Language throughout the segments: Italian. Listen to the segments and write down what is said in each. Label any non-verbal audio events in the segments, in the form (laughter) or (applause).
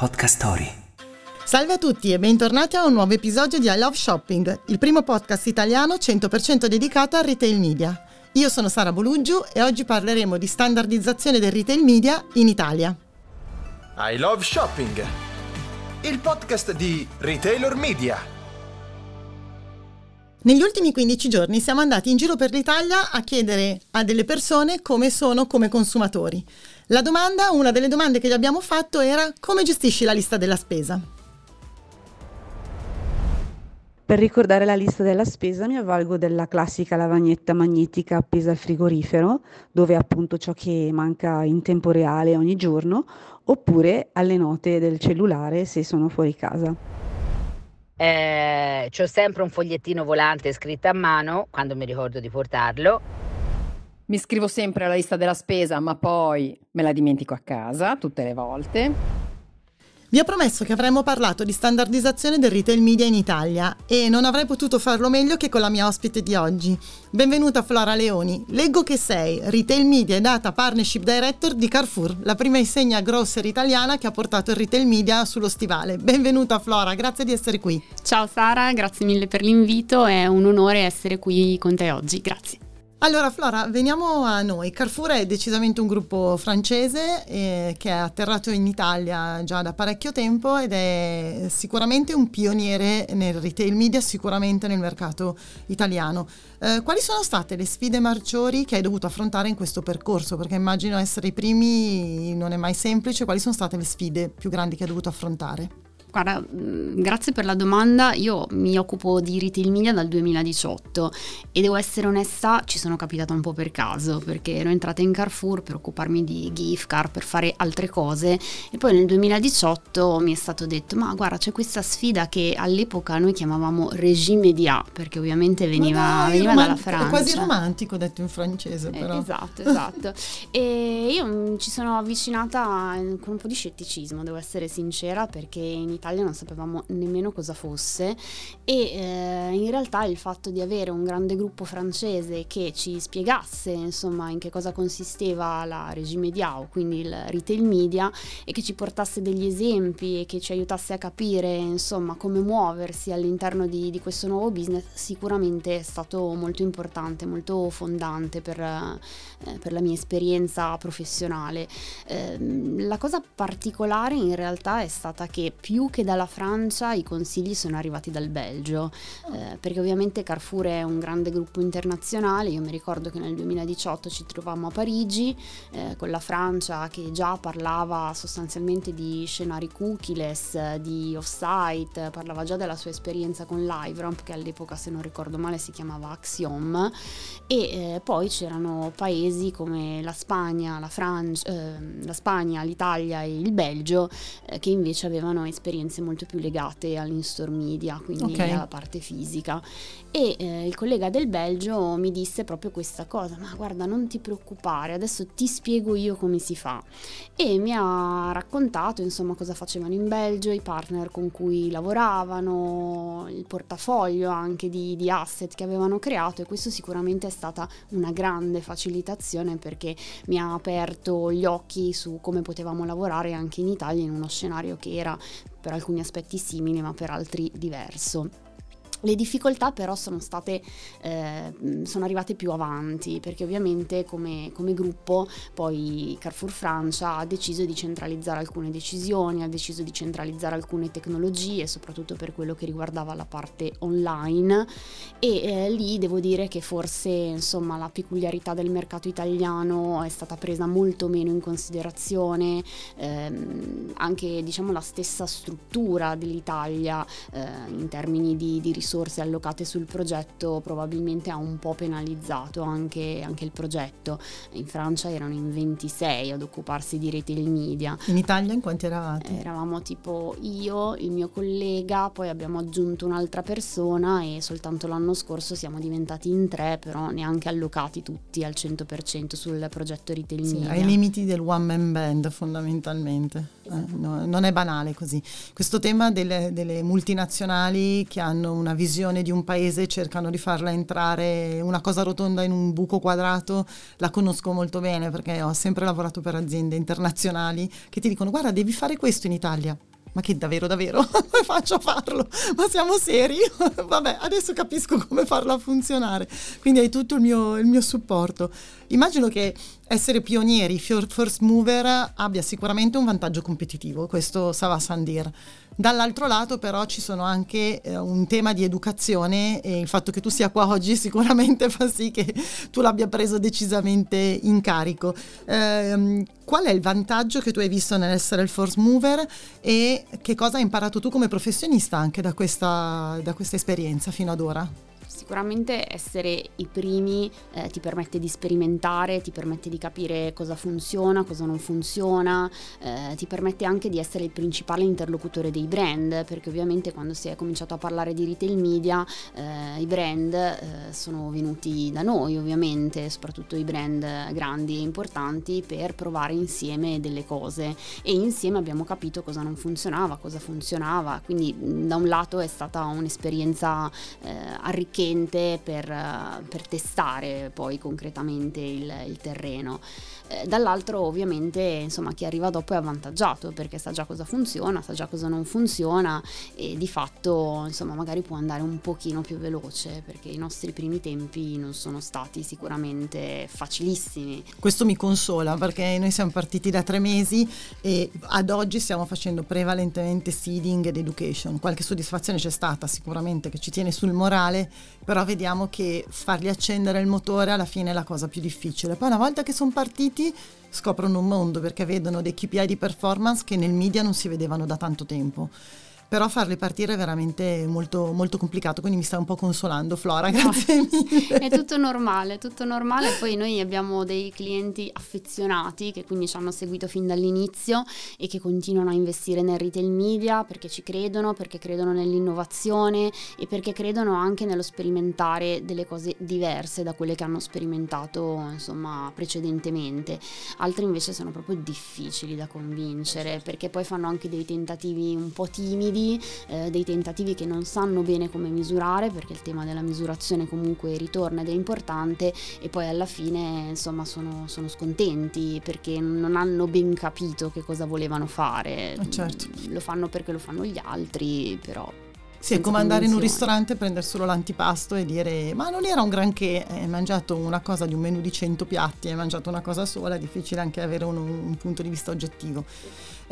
Podcast Story. Salve a tutti e bentornati a un nuovo episodio di I Love Shopping, il primo podcast italiano 100% dedicato al retail media. Io sono Sara Boluggiu e oggi parleremo di standardizzazione del retail media in Italia. I Love Shopping, il podcast di Retailer Media. Negli ultimi 15 giorni siamo andati in giro per l'Italia a chiedere a delle persone come sono come consumatori. La domanda, una delle domande che gli abbiamo fatto era come gestisci la lista della spesa? Per ricordare la lista della spesa mi avvalgo della classica lavagnetta magnetica appesa al frigorifero, dove appunto ciò che manca in tempo reale ogni giorno, oppure alle note del cellulare se sono fuori casa. Eh, c'ho sempre un fogliettino volante scritto a mano quando mi ricordo di portarlo. Mi scrivo sempre la lista della spesa, ma poi me la dimentico a casa tutte le volte. Vi ho promesso che avremmo parlato di standardizzazione del retail media in Italia e non avrei potuto farlo meglio che con la mia ospite di oggi. Benvenuta Flora Leoni. Leggo che sei Retail Media e Data Partnership Director di Carrefour, la prima insegna grocer italiana che ha portato il retail media sullo stivale. Benvenuta Flora, grazie di essere qui. Ciao Sara, grazie mille per l'invito, è un onore essere qui con te oggi, grazie. Allora Flora, veniamo a noi. Carrefour è decisamente un gruppo francese eh, che è atterrato in Italia già da parecchio tempo ed è sicuramente un pioniere nel retail media, sicuramente nel mercato italiano. Eh, quali sono state le sfide maggiori che hai dovuto affrontare in questo percorso? Perché immagino essere i primi non è mai semplice. Quali sono state le sfide più grandi che hai dovuto affrontare? Guarda, mm, grazie per la domanda. Io mi occupo di retail media dal 2018 e devo essere onesta, ci sono capitata un po' per caso perché ero entrata in Carrefour per occuparmi di gift card, per fare altre cose e poi nel 2018 mi è stato detto ma guarda c'è questa sfida che all'epoca noi chiamavamo regime media perché ovviamente veniva, dai, veniva roman- dalla Francia. È quasi romantico detto in francese però. Eh, esatto, (laughs) esatto. e io mm, ci sono avvicinata con un po' di scetticismo, devo essere sincera, perché in Italia non sapevamo nemmeno cosa fosse e eh, in realtà il fatto di avere un grande gruppo francese che ci spiegasse insomma in che cosa consisteva la regime Diao, quindi il retail media e che ci portasse degli esempi e che ci aiutasse a capire insomma come muoversi all'interno di, di questo nuovo business sicuramente è stato molto importante, molto fondante per, eh, per la mia esperienza professionale. Eh, la cosa particolare in realtà è stata che più che dalla Francia i consigli sono arrivati dal Belgio, eh, perché ovviamente Carrefour è un grande gruppo internazionale, io mi ricordo che nel 2018 ci trovammo a Parigi eh, con la Francia che già parlava sostanzialmente di scenari cookieless, di off-site, parlava già della sua esperienza con LiveRamp che all'epoca se non ricordo male si chiamava Axiom. E eh, poi c'erano paesi come la Spagna, la, Francia, eh, la Spagna, l'Italia e il Belgio eh, che invece avevano esperienze molto più legate all'in-store media, quindi Ok. alla parte fisica. E eh, il collega del Belgio mi disse proprio questa cosa, ma guarda non ti preoccupare, adesso ti spiego io come si fa. E mi ha raccontato insomma cosa facevano in Belgio, i partner con cui lavoravano, il portafoglio anche di, di asset che avevano creato e questo sicuramente è stata una grande facilitazione perché mi ha aperto gli occhi su come potevamo lavorare anche in Italia in uno scenario che era per alcuni aspetti simile ma per altri diverso. Le difficoltà però sono state, eh, sono arrivate più avanti perché ovviamente come, come gruppo poi Carrefour Francia ha deciso di centralizzare alcune decisioni, ha deciso di centralizzare alcune tecnologie, soprattutto per quello che riguardava la parte online. E eh, lì devo dire che forse insomma la peculiarità del mercato italiano è stata presa molto meno in considerazione, ehm, anche diciamo la stessa struttura dell'Italia eh, in termini di, di risorse allocate sul progetto probabilmente ha un po' penalizzato anche, anche il progetto. In Francia erano in 26 ad occuparsi di retail media. In Italia in quanti eravate? Eravamo tipo io, il mio collega, poi abbiamo aggiunto un'altra persona e soltanto l'anno scorso siamo diventati in tre, però neanche allocati tutti al 100% sul progetto retail Sì, media. ai limiti del one man band fondamentalmente. No- non è banale così. Questo tema delle, delle multinazionali che hanno una visione di un paese e cercano di farla entrare una cosa rotonda in un buco quadrato, la conosco molto bene perché ho sempre lavorato per aziende internazionali che ti dicono guarda devi fare questo in Italia. Ma che davvero davvero come (laughs) faccio a farlo? Ma siamo seri? (laughs) Vabbè, adesso capisco come farlo a funzionare. Quindi hai tutto il mio, il mio supporto. Immagino che essere pionieri, first mover, abbia sicuramente un vantaggio competitivo, questo Sava Sandir. Dall'altro lato però ci sono anche eh, un tema di educazione e il fatto che tu sia qua oggi (laughs) sicuramente fa sì che tu l'abbia preso decisamente in carico. Eh, qual è il vantaggio che tu hai visto nell'essere il first mover e che cosa hai imparato tu come professionista anche da questa, da questa esperienza fino ad ora? Sicuramente essere i primi eh, ti permette di sperimentare, ti permette di capire cosa funziona, cosa non funziona, eh, ti permette anche di essere il principale interlocutore dei brand, perché ovviamente quando si è cominciato a parlare di retail media eh, i brand eh, sono venuti da noi ovviamente, soprattutto i brand grandi e importanti, per provare insieme delle cose. E insieme abbiamo capito cosa non funzionava, cosa funzionava, quindi da un lato è stata un'esperienza eh, arricchente sufficiente per, per testare poi concretamente il, il terreno. Eh, dall'altro ovviamente insomma chi arriva dopo è avvantaggiato perché sa già cosa funziona, sa già cosa non funziona e di fatto insomma magari può andare un pochino più veloce perché i nostri primi tempi non sono stati sicuramente facilissimi. Questo mi consola perché noi siamo partiti da tre mesi e ad oggi stiamo facendo prevalentemente seeding ed education. Qualche soddisfazione c'è stata sicuramente che ci tiene sul morale, però vediamo che fargli accendere il motore alla fine è la cosa più difficile. Poi una volta che sono partiti scoprono un mondo perché vedono dei KPI di performance che nel media non si vedevano da tanto tempo però farle partire è veramente molto, molto complicato, quindi mi sta un po' consolando Flora, grazie no, (laughs) mille. È tutto normale, tutto normale, poi noi abbiamo dei clienti affezionati che quindi ci hanno seguito fin dall'inizio e che continuano a investire nel retail media perché ci credono, perché credono nell'innovazione e perché credono anche nello sperimentare delle cose diverse da quelle che hanno sperimentato insomma precedentemente. Altri invece sono proprio difficili da convincere perché poi fanno anche dei tentativi un po' timidi studi, eh, dei tentativi che non sanno bene come misurare perché il tema della misurazione comunque ritorna ed è importante e poi alla fine insomma sono, sono scontenti perché non hanno ben capito che cosa volevano fare. Eh certo. Lo fanno perché lo fanno gli altri, però sì, è come andare in un ristorante, prendere solo l'antipasto e dire ma non era un granché, hai mangiato una cosa di un menù di 100 piatti, hai mangiato una cosa sola, è difficile anche avere un, un punto di vista oggettivo.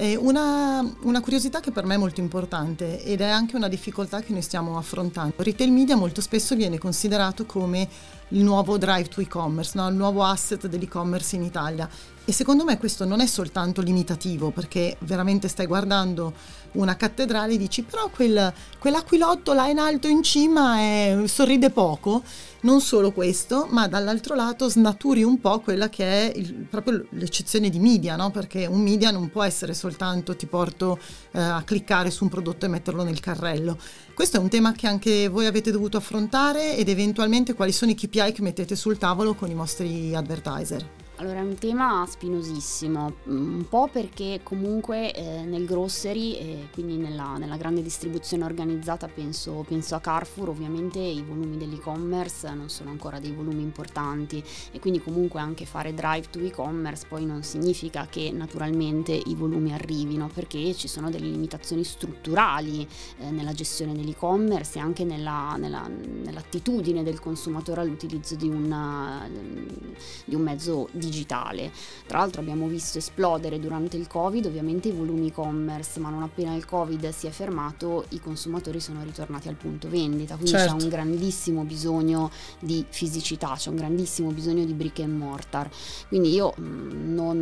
Una, una, curiosità che per me è molto importante ed è anche una difficoltà che noi stiamo affrontando. Retail media molto spesso viene considerato come il nuovo drive to e-commerce, no? il nuovo asset dell'e-commerce in Italia. E secondo me questo non è soltanto limitativo, perché veramente stai guardando una cattedrale e dici però quel, quell'aquilotto là in alto in cima è, sorride poco. Non solo questo, ma dall'altro lato snaturi un po' quella che è il, proprio l'eccezione di media, no? perché un media non può essere soltanto ti porto eh, a cliccare su un prodotto e metterlo nel carrello. Questo è un tema che anche voi avete dovuto affrontare ed eventualmente quali sono i KPI che mettete sul tavolo con i vostri advertiser. Allora è un tema spinosissimo, un po' perché comunque eh, nel grocery e quindi nella, nella, grande distribuzione organizzata penso, penso, a Carrefour, ovviamente i volumi dell'e-commerce non sono ancora dei volumi importanti e quindi comunque anche fare drive to e-commerce poi non significa che naturalmente i volumi arrivino perché ci sono delle limitazioni strutturali eh, nella gestione dell'e-commerce e anche nella, nella, nell'attitudine del consumatore all'utilizzo di, una, di un mezzo di digitale. Tra l'altro abbiamo visto esplodere durante il Covid ovviamente i volumi e-commerce, ma non appena il Covid si è fermato i consumatori sono ritornati al punto vendita, quindi certo. c'è un grandissimo bisogno di fisicità, c'è un grandissimo bisogno di brick and mortar. Quindi io mm, non,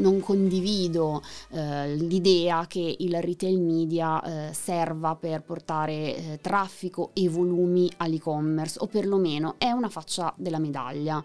non condivido eh, l'idea che il retail media eh, serva per portare eh, traffico e volumi all'e-commerce o perlomeno è una faccia della medaglia.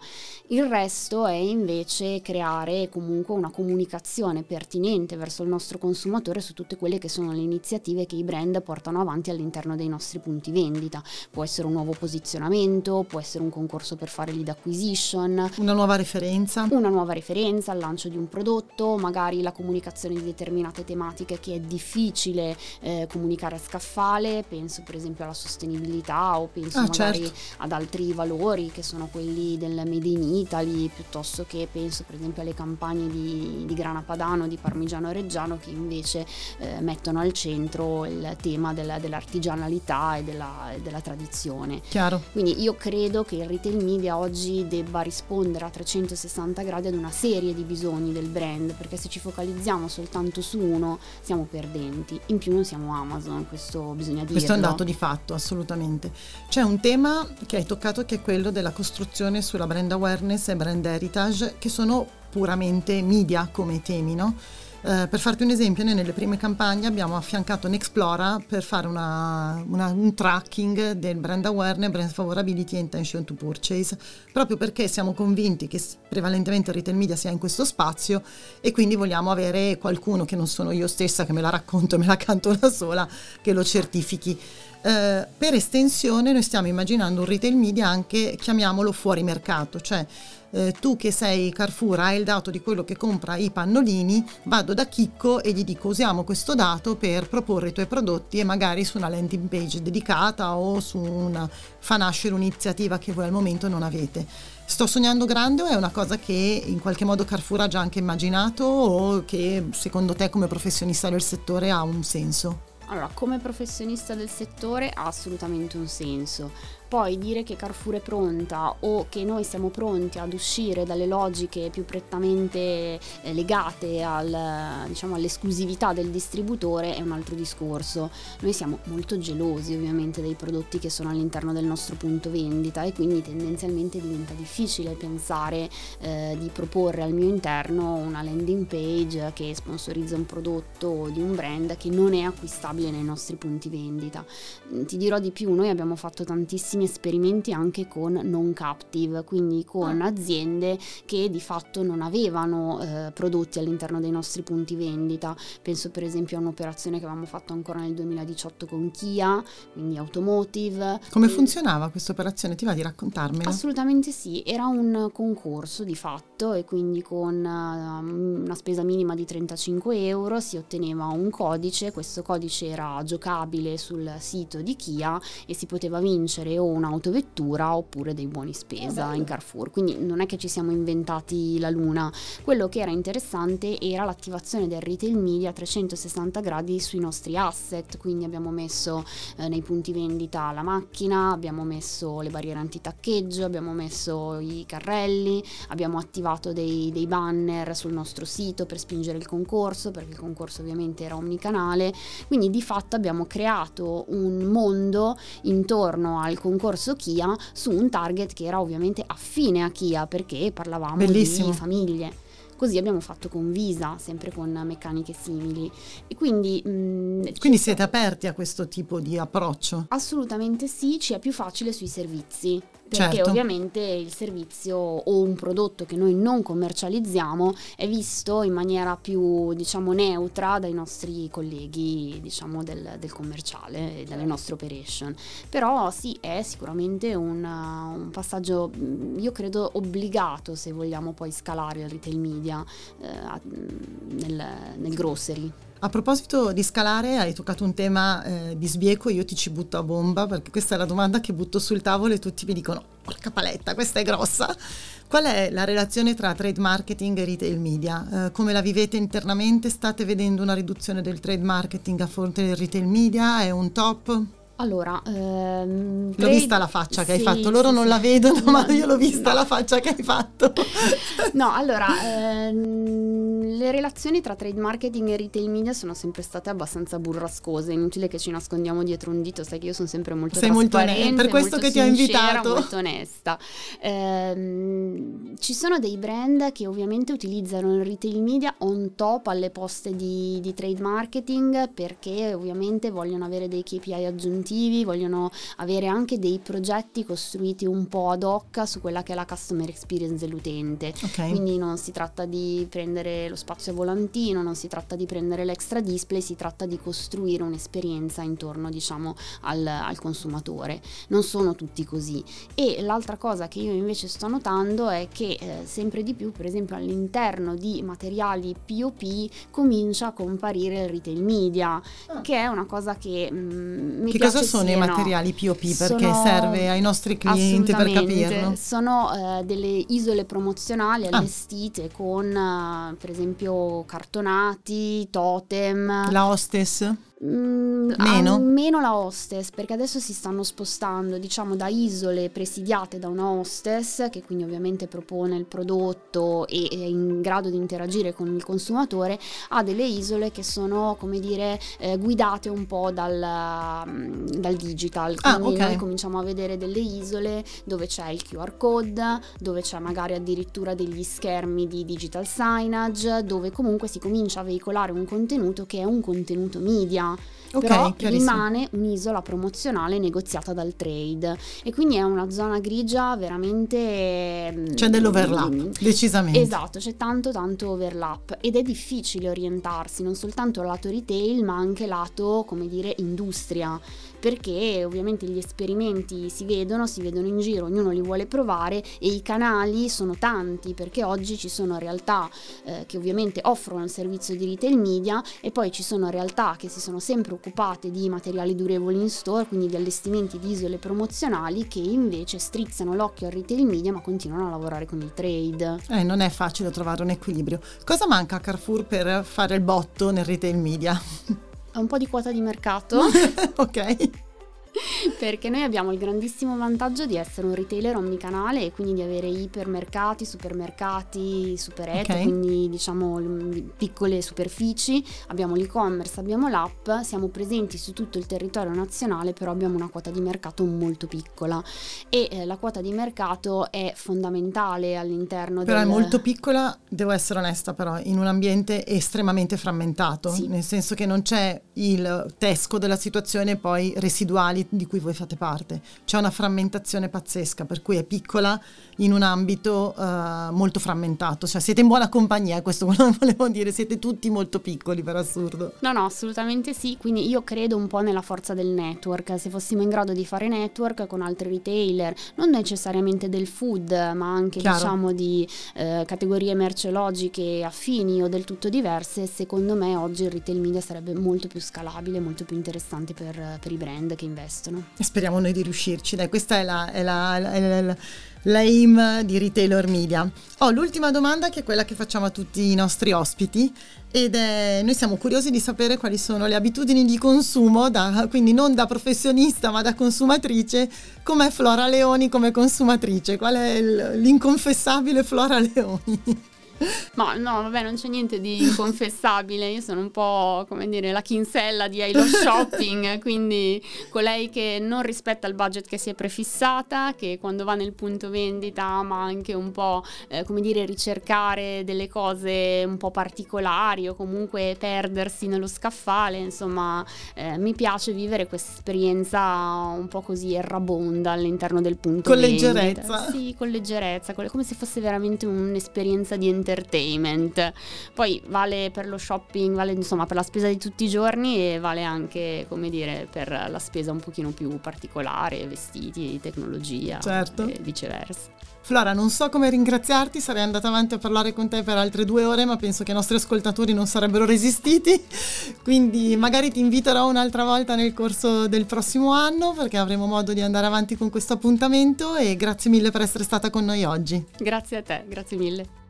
Il resto è invece creare comunque una comunicazione pertinente verso il nostro consumatore su tutte quelle che sono le iniziative che i brand portano avanti all'interno dei nostri punti vendita. Può essere un nuovo posizionamento, può essere un concorso per fare lead acquisition, una nuova referenza, una nuova referenza, il lancio di un prodotto, magari la comunicazione di determinate tematiche che è difficile eh, comunicare a scaffale, penso per esempio alla sostenibilità o penso ah, magari certo. ad altri valori che sono quelli del Made in Italy piuttosto piuttosto che penso per esempio alle campagne di, di grana padano, di parmigiano reggiano che invece eh, mettono al centro il tema della, dell'artigianalità e della, della tradizione. Chiaro. Quindi io credo che il retail media oggi debba rispondere a 360 gradi ad una serie di bisogni del brand, perché se ci focalizziamo soltanto su uno siamo perdenti. In più non siamo Amazon, questo bisogna dirlo. Questo è un dato di fatto, assolutamente. C'è un tema che hai toccato che è quello della costruzione sulla brand awareness e brand heritage, che sono puramente media come temi, no? Eh, per farti un esempio, noi nelle prime campagne abbiamo affiancato Nexplora per fare una, una, un tracking del brand awareness, brand favorability e intention to purchase, proprio perché siamo convinti che prevalentemente il retail media sia in questo spazio e quindi vogliamo avere qualcuno che non sono io stessa che me la racconto e me la canto da sola, che lo certifichi. Uh, per estensione noi stiamo immaginando un retail media anche, chiamiamolo fuori mercato, cioè eh, tu che sei Carrefour hai il dato di quello che compra i pannolini, vado da Chicco e gli dico usiamo questo dato per proporre i tuoi prodotti e magari su una landing page dedicata o su una fa nascere un'iniziativa che voi al momento non avete. Sto sognando grande o è una cosa che in qualche modo Carrefour ha già anche immaginato o che secondo te come professionista del settore ha un senso? Allora, come professionista del settore ha assolutamente un senso. Poi dire che Carrefour è pronta o che noi siamo pronti ad uscire dalle logiche più prettamente eh, legate al, diciamo, all'esclusività del distributore è un altro discorso. Noi siamo molto gelosi ovviamente dei prodotti che sono all'interno del nostro punto vendita e quindi tendenzialmente diventa difficile pensare eh, di proporre al mio interno una landing page che sponsorizza un prodotto di un brand che non è acquistabile nei nostri punti vendita. Ti dirò di più, noi abbiamo fatto tantissimi tantissimi esperimenti anche con non captive, quindi con ah. aziende che di fatto non avevano eh, prodotti all'interno dei nostri punti vendita. Penso per esempio a un'operazione che avevamo fatto ancora nel 2018 con Kia, quindi automotive. Come e... funzionava questa operazione? Ti va di raccontarmela? Assolutamente sì, era un concorso di fatto e quindi con uh, una spesa minima di 35 euro si otteneva un codice, questo codice era giocabile sul sito di Kia e si poteva vincere o un'autovettura oppure dei buoni spesa in Carrefour. Quindi non è che ci siamo inventati la luna. Quello che era interessante era l'attivazione del retail media a 360 gradi sui nostri asset. Quindi abbiamo messo eh, nei punti vendita la macchina, abbiamo messo le barriere antitaccheggio, abbiamo messo i carrelli, abbiamo attivato dei, dei banner sul nostro sito per spingere il concorso, perché il concorso ovviamente era omnicanale. Quindi di fatto abbiamo creato un mondo intorno al concorso concorso Kia su un target che era ovviamente affine a Kia perché parlavamo Bellissimo. di famiglie. Così abbiamo fatto con Visa, sempre con meccaniche simili. E quindi, mh, mm, quindi siete aperti a questo tipo di approccio? Assolutamente sì, ci è più facile sui servizi perché certo. ovviamente il servizio o un prodotto che noi non commercializziamo è visto in maniera più diciamo neutra dai nostri colleghi diciamo del, del commerciale e dalle nostre operation. Però sì è sicuramente un, un, passaggio io credo obbligato se vogliamo poi scalare il retail media eh, nel, nel grocery a proposito di scalare, hai toccato un tema eh, di sbieco, io ti ci butto a bomba perché questa è la domanda che butto sul tavolo e tutti mi dicono, porca paletta, questa è grossa. Qual è la relazione tra trade marketing e retail media? Eh, come la vivete internamente? State vedendo una riduzione del trade marketing a fronte del retail media? È un top? Allora, ehm, l'ho vista la faccia che sì, hai fatto, loro sì, non sì. la vedono, no, ma io l'ho vista no. la faccia che hai fatto. (laughs) no, allora, ehm, le relazioni tra trade marketing e retail media sono sempre state abbastanza burrascose, inutile che ci nascondiamo dietro un dito, sai che io sono sempre molto Sei molto per questo che ti ho invitato. molto onesta. Ehm, ci sono dei brand che ovviamente utilizzano il retail media on top alle poste di, di trade marketing perché ovviamente vogliono avere dei KPI aggiuntivi incentivi, vogliono avere anche dei progetti costruiti un po' ad hoc su quella che è la customer experience dell'utente. Okay. Quindi non si tratta di prendere lo spazio a volantino, non si tratta di prendere l'extra display, si tratta di costruire un'esperienza intorno diciamo al, al consumatore. Non sono tutti così. E l'altra cosa che io invece sto notando è che eh, sempre di più, per esempio all'interno di materiali POP comincia a comparire il retail media, ah. che è una cosa che mh, mm, mi che piace Cosa sono i materiali POP? Perché Sono- serve ai nostri clienti per capirlo. Sono eh, delle isole promozionali Ah. allestite con, eh, per esempio, cartonati, totem. La hostess? Mm, Meno? ah, meno la hostess, perché adesso si stanno spostando, diciamo, da isole presidiate da una hostess, che quindi ovviamente propone il prodotto e è in grado di interagire con il consumatore, a delle isole che sono, come dire, eh, guidate un po' dal, mm, dal digital. Ah, Quindi ok. noi cominciamo a vedere delle isole dove c'è il QR code, dove c'è magari addirittura degli schermi di digital signage, dove comunque si comincia a veicolare un contenuto che è un contenuto media. Ok, però chiarissimo. rimane un'isola promozionale negoziata dal trade e quindi è una zona grigia veramente mm, C'è dell'overlap, mm, decisamente. Esatto, c'è tanto tanto overlap ed è difficile orientarsi non soltanto lato retail ma anche lato, come dire, industria, perché ovviamente gli esperimenti si vedono, si vedono in giro, ognuno li vuole provare e i canali sono tanti perché oggi ci sono realtà eh, che ovviamente offrono il servizio di retail media e poi ci sono realtà che si sono sempre occupate di materiali durevoli in store, quindi di allestimenti di isole promozionali che invece strizzano l'occhio al retail media ma continuano a lavorare con il trade. Eh, non è facile trovare un equilibrio. Cosa manca a Carrefour per fare il botto nel retail media? Un po' di quota di mercato (laughs) ok. (laughs) perché noi abbiamo il grandissimo vantaggio di essere un retailer omnicanale e quindi di avere ipermercati, supermercati, superette, Ok. quindi diciamo l- piccole superfici, abbiamo l'e-commerce, abbiamo l'app, siamo presenti su tutto il territorio nazionale, però abbiamo una quota di mercato molto piccola e eh, la quota di mercato è fondamentale all'interno Però del è molto piccola, devo essere onesta però, in un ambiente estremamente frammentato, Sì. nel senso che non c'è il tesco della situazione poi residuali di cui voi fate parte. C'è una frammentazione pazzesca, per cui è piccola in un ambito eh, molto frammentato. Cioè siete in buona compagnia, questo è quello che volevo dire, siete tutti molto piccoli per assurdo. No, no, assolutamente sì. Quindi io credo un po' nella forza del network. Se fossimo in grado di fare network con altri retailer, non necessariamente del food, ma anche Chiaro. diciamo di eh, categorie merceologiche affini o del tutto diverse, secondo me oggi il retail media sarebbe molto più scalabile, molto più interessante per, per i brand che investono. E speriamo noi di riuscirci. Dai, questa è la, è la, è la- la- l'aim di Retailer Media. Ho l'ultima domanda che è quella che facciamo a tutti i nostri ospiti ed è noi siamo curiosi di sapere quali sono le abitudini di consumo, da- quindi non da professionista ma da consumatrice, com'è Flora Leoni come consumatrice, qual è il- l'inconfessabile Flora Leoni? Ma no, vabbè, non c'è niente di inconfessabile. Io sono un po', come dire, la chinsella di I Love (laughs) Shopping, quindi colei che non rispetta il budget che si è prefissata, che quando va nel punto vendita ama anche un po', eh, come dire, ricercare delle cose un po' particolari o comunque perdersi nello scaffale. Insomma, eh, mi piace vivere questa esperienza un po' così errabonda all'interno del punto Con vendita. leggerezza. Sì, con leggerezza, con- come se fosse veramente un'esperienza di entertainment. Poi vale per lo shopping, vale insomma per la spesa di tutti i giorni e vale anche, come dire, per la spesa un pochino più particolare, vestiti, tecnologia Certo. e viceversa. Flora, non so come ringraziarti, sarei andata avanti a parlare con te per altre due ore, ma penso che i nostri ascoltatori non sarebbero resistiti, quindi magari ti inviterò un'altra volta nel corso del prossimo anno perché avremo modo di andare avanti con questo appuntamento e grazie mille per essere stata con noi oggi. Grazie a te, grazie mille.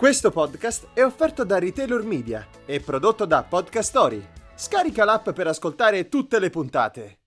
Questo podcast è offerto da Retailer Media e prodotto da Podcast Story. Scarica l'app per ascoltare tutte le puntate.